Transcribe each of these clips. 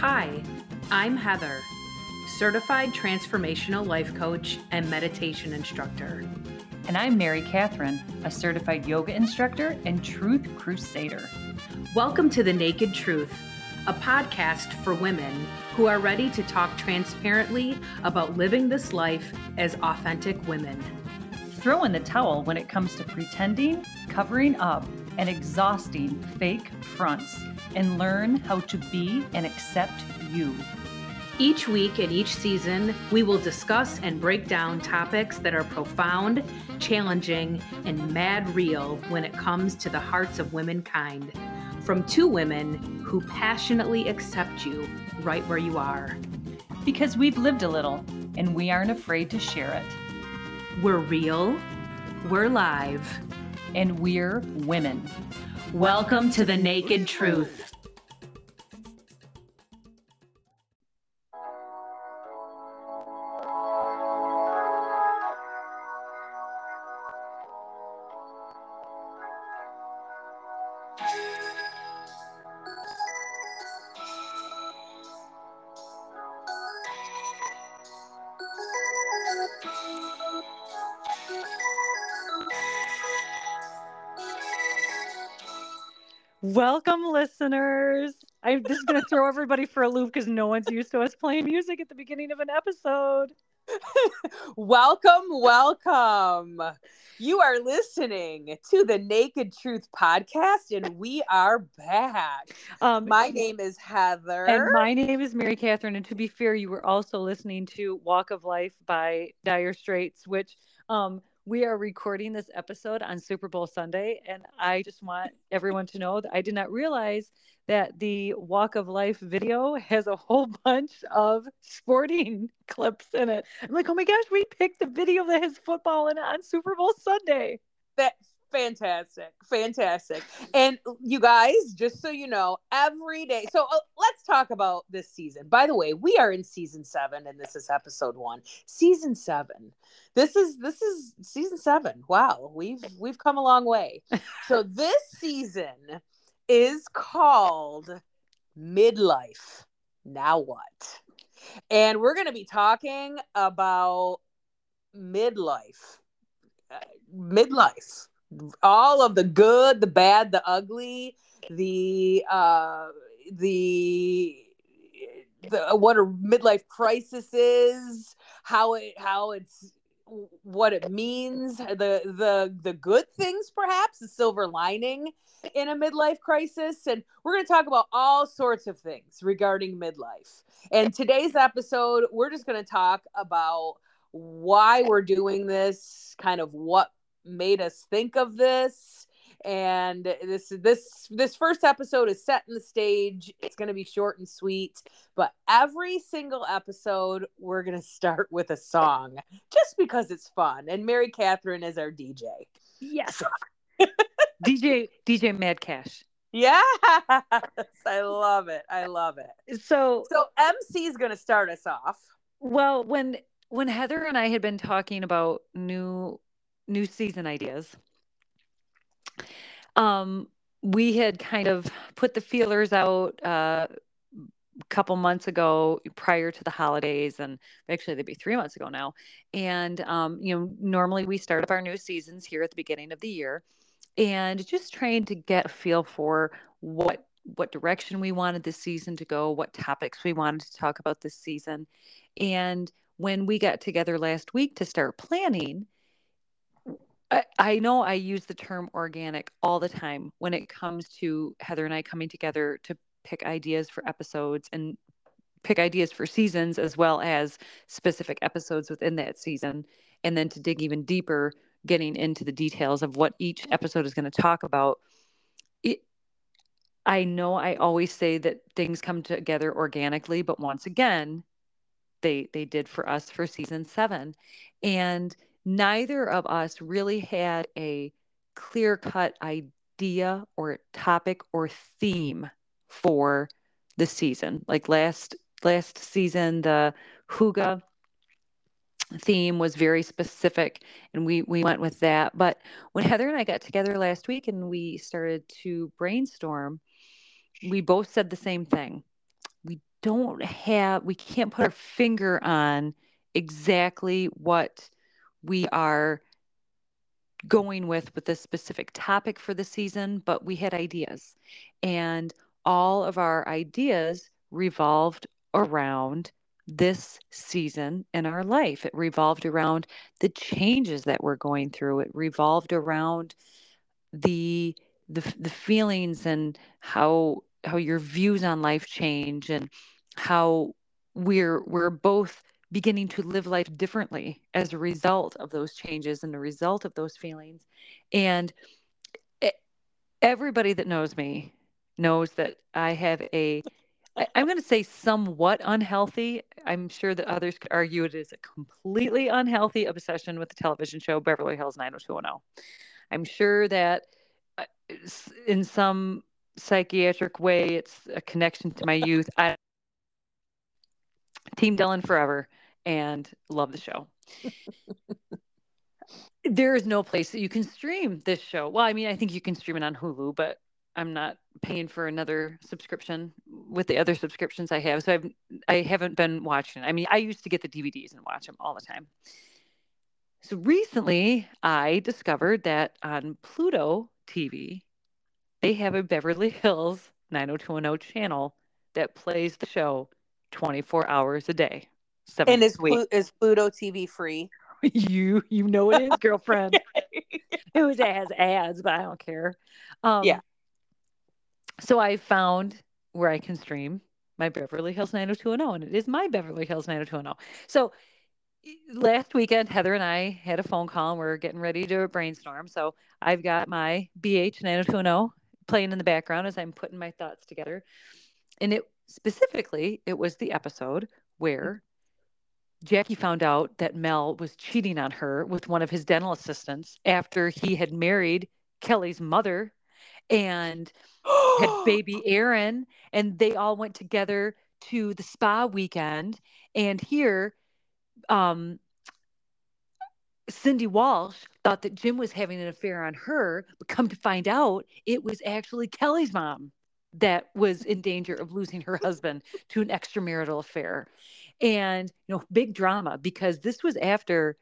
Hi, I'm Heather, certified transformational life coach and meditation instructor. And I'm Mary Catherine, a certified yoga instructor and truth crusader. Welcome to The Naked Truth, a podcast for women who are ready to talk transparently about living this life as authentic women. Throw in the towel when it comes to pretending, covering up, and exhausting fake fronts, and learn how to be and accept you. Each week and each season, we will discuss and break down topics that are profound, challenging, and mad real when it comes to the hearts of womankind. From two women who passionately accept you right where you are. Because we've lived a little and we aren't afraid to share it. We're real, we're live, and we're women. Welcome to the Naked Truth. Welcome, listeners. I'm just going to throw everybody for a loop because no one's used to us playing music at the beginning of an episode. welcome, welcome. You are listening to the Naked Truth podcast, and we are back. Um, my name is Heather. And my name is Mary Catherine. And to be fair, you were also listening to Walk of Life by Dire Straits, which um, we are recording this episode on Super Bowl Sunday, and I just want everyone to know that I did not realize that the Walk of Life video has a whole bunch of sporting clips in it. I'm like, oh my gosh, we picked the video that has football in it on Super Bowl Sunday. That's fantastic fantastic. And you guys just so you know every day so uh, let's talk about this season. By the way we are in season seven and this is episode one. Season seven. This is this is season seven. Wow we've we've come a long way. So this season is called midlife. Now what? And we're going to be talking about midlife uh, midlife all of the good the bad the ugly the uh the the what a midlife crisis is how it how it's what it means the the the good things perhaps the silver lining in a midlife crisis. And we're going to talk about all sorts of things regarding midlife. And today's episode we're just going to talk about why we're doing this kind of what made us think of this. And this this this first episode is setting the stage. It's going to be short and sweet but every single episode we're going to start with a song just because it's fun. And mary catherine is our dj yes. Dj dj mad cash yes i love it. I love it. So so mc is going to start us off. Well when when heather and i had been talking about new new season ideas. Um, we had kind of put the feelers out uh, a couple months ago prior to the holidays and actually they'd be three months ago now and um, you know normally we start up our new seasons here at the beginning of the year and just trying to get a feel for what what direction we wanted this season to go what topics we wanted to talk about this season and when we got together last week to start planning I, know I use the term organic all the time when it comes to Heather and I coming together to pick ideas for episodes and pick ideas for seasons as well as specific episodes within that season. And then to dig even deeper, getting into the details of what each episode is going to talk about. It, I know I always say that things come together organically, but once again, they they did for us for season seven. And neither of us really had a clear cut idea or topic or theme for the season. Like last last season, the Hygge theme was very specific and we we went with that. But when Heather and I got together last week and we started to brainstorm, we both said the same thing. We don't have we can't put our finger on exactly what we are going with with this specific topic for the season, but we had ideas. And all of our ideas revolved around this season in our life. It revolved around the changes that we're going through. It revolved around the the, the feelings and how how your views on life change and how we're we're both beginning to live life differently as a result of those changes and the result of those feelings. And everybody that knows me knows that i have a i'm going to say somewhat unhealthy. I'm sure that others could argue it is a completely unhealthy obsession with the television show beverly hills 90210 i'm sure that uh, in some psychiatric way it's a connection to my youth. I Team Dylan forever and love the show. there is no place that you can stream this show. Well, I mean, I think you can stream it on Hulu, but I'm not paying for another subscription with the other subscriptions I have. So I've I haven't been watching. I mean, I used to get the DVDs and watch them all the time. So recently, I discovered that on Pluto TV, they have a Beverly Hills 90210 channel that plays the show 24 hours a day. Seven and is, Plu- is Pluto TV free? you you know it is, girlfriend. it was has ads, but I don't care. Um, yeah. So I found where I can stream my Beverly Hills 90210, and it is my Beverly Hills 90210. So last weekend, Heather and I had a phone call, and we are getting ready to brainstorm. So I've got my BH 90210 playing in the background as I'm putting my thoughts together. And it specifically, it was the episode where Jackie found out that Mel was cheating on her with one of his dental assistants after he had married Kelly's mother and had baby Erin. And they all went together to the spa weekend. And here, um, Cindy Walsh thought that Jim was having an affair on her, but come to find out, it was actually Kelly's mom that was in danger of losing her husband to an extramarital affair and you know big drama because this was after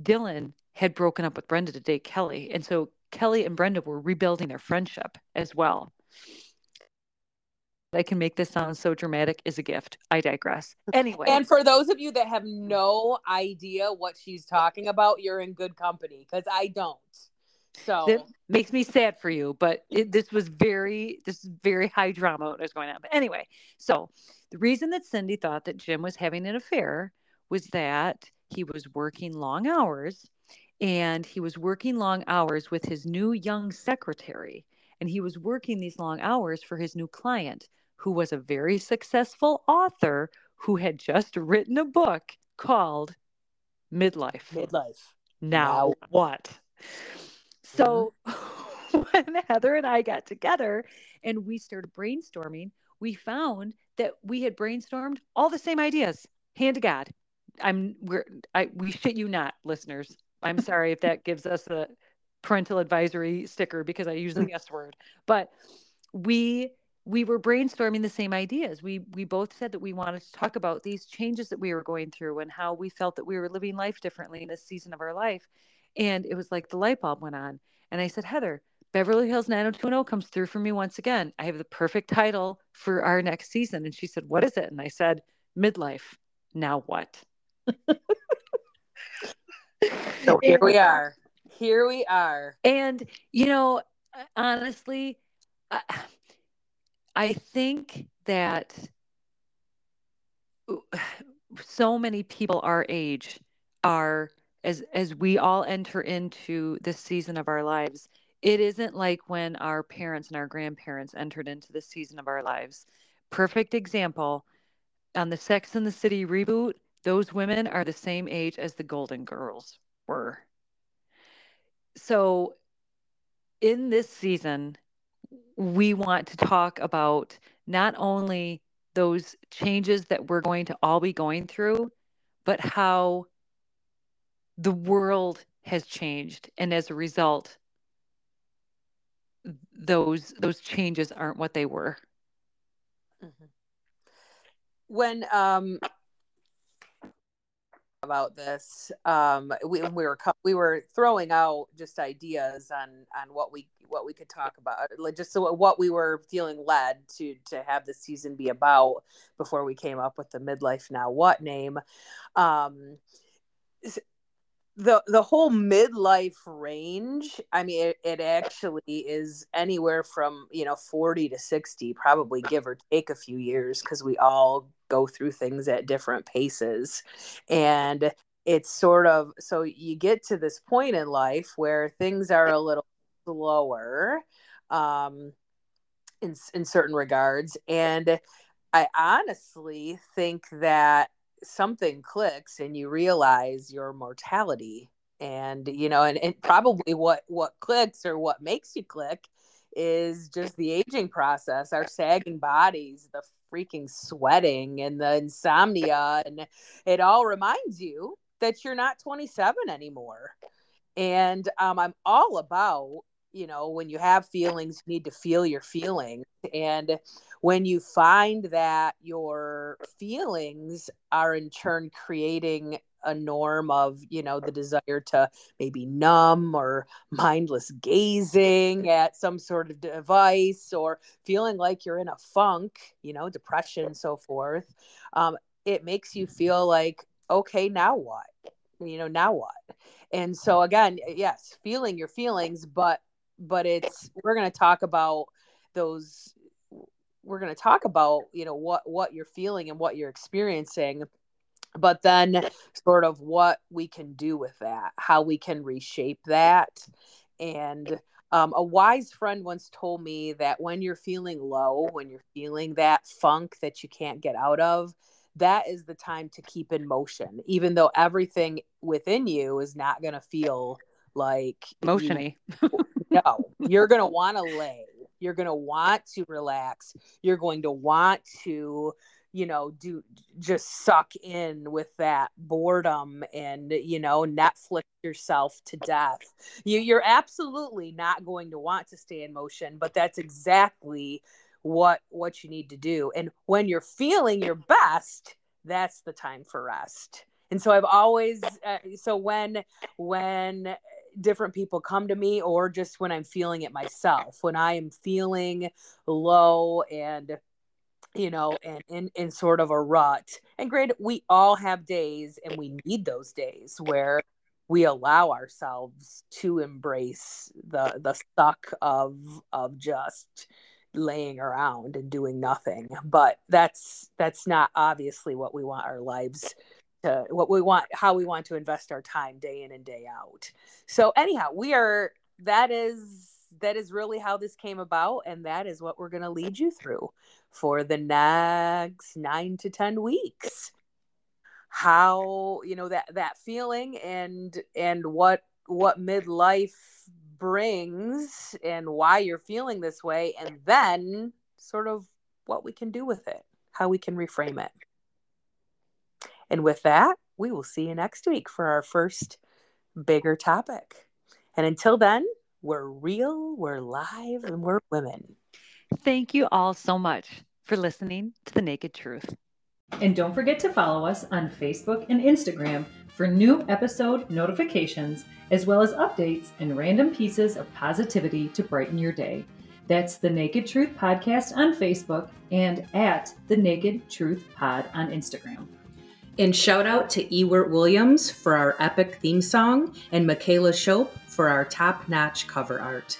dylan had broken up with brenda to date kelly and so kelly and brenda were rebuilding their friendship as well I can make this sound so dramatic is a gift. I digress. Anyway. And for those of you that have no idea what she's talking about, you're in good company because I don't. So it makes me sad for you, but it, this was very, this is very high drama what was going on. But anyway, so the reason that Cindy thought that Jim was having an affair was that he was working long hours and he was working long hours with his new young secretary. And he was working these long hours for his new client, who was a very successful author who had just written a book called Midlife. Midlife. Now, now. what? So mm-hmm. when Heather and I got together and we started brainstorming, we found that we had brainstormed all the same ideas. Hand to God. I'm we're I we shit you not, listeners. I'm sorry if that gives us a parental advisory sticker because I use the mm. S word. But we we were brainstorming the same ideas. We we both said that we wanted to talk about these changes that we were going through and how we felt that we were living life differently in this season of our life. And it was like the light bulb went on. And I said, Heather, Beverly Hills 90210 comes through for me once again. I have the perfect title for our next season. And she said, What is it? And I said, Midlife. Now what? so here we are. Here we are. And, you know, honestly, I, I think that so many people our age are as as we all enter into this season of our lives it isn't like when our parents and our grandparents entered into the season of our lives. Perfect example on the Sex and the City reboot, those women are the same age as the Golden Girls were. So, in this season, we want to talk about not only those changes that we're going to all be going through, but how the world has changed. And as a result, those those changes aren't what they were. Mm-hmm. when um about this um we, we were we were throwing out just ideas on on what we what we could talk about like just so what we were feeling led to to have the season be about before we came up with the midlife now what name um the the whole midlife range i mean it, it, actually is anywhere from you know 40 to 60 probably give or take a few years because we all go through things at different paces. And it's sort of so you get to this point in life where things are a little slower um in in certain regards. And i honestly think that something clicks and you realize your mortality. And you know and, and probably what what clicks or what makes you click is just the aging process our sagging bodies the freaking sweating and the insomnia. And it all reminds you that you're not 27 anymore. And um, i'm all about you know when you have feelings you need to feel your feelings. And when you find that your feelings are in turn creating a norm of you know the desire to maybe numb or mindless gazing at some sort of device or feeling like you're in a funk you know depression so forth um, it makes you feel like okay now what? You know now what? And so again yes feeling your feelings but but it's we're going to talk about those we're going to talk about you know what what you're feeling and what you're experiencing but then sort of what we can do with that how we can reshape that. And um, a wise friend once told me that when you're feeling low when you're feeling that funk that you can't get out of that is the time to keep in motion even though everything within you is not going to feel like motiony. you no you're going to want to lay you're going to want to relax. You're going to want to, you know, do just suck in with that boredom and, you know, Netflix yourself to death. You, you're absolutely not going to want to stay in motion, but that's exactly what what you need to do and when you're feeling your best that's the time for rest and so i've always uh, so when when different people come to me or just when I'm feeling it myself. When I am feeling low and you know, and in, in sort of a rut. And great, we all have days and we need those days where we allow ourselves to embrace the the suck of of just laying around and doing nothing. But that's that's not obviously what we want our lives to what we want how we want to invest our time day in and day out. So anyhow we are that is that is really how this came about and that is what we're going to lead you through for the next 9 to 10 weeks. How you know that that feeling and and what what midlife brings and why you're feeling this way and then sort of what we can do with it how we can reframe it and with that, we will see you next week for our first bigger topic. And until then, we're real, we're live, and we're women. Thank you all so much for listening to The Naked Truth. And don't forget to follow us on Facebook and Instagram for new episode notifications, as well as updates and random pieces of positivity to brighten your day. That's the Naked Truth Podcast on Facebook and at the Naked Truth Pod on Instagram. And shout out to Ewart Williams for our epic theme song and Michaela Shope for our top notch cover art.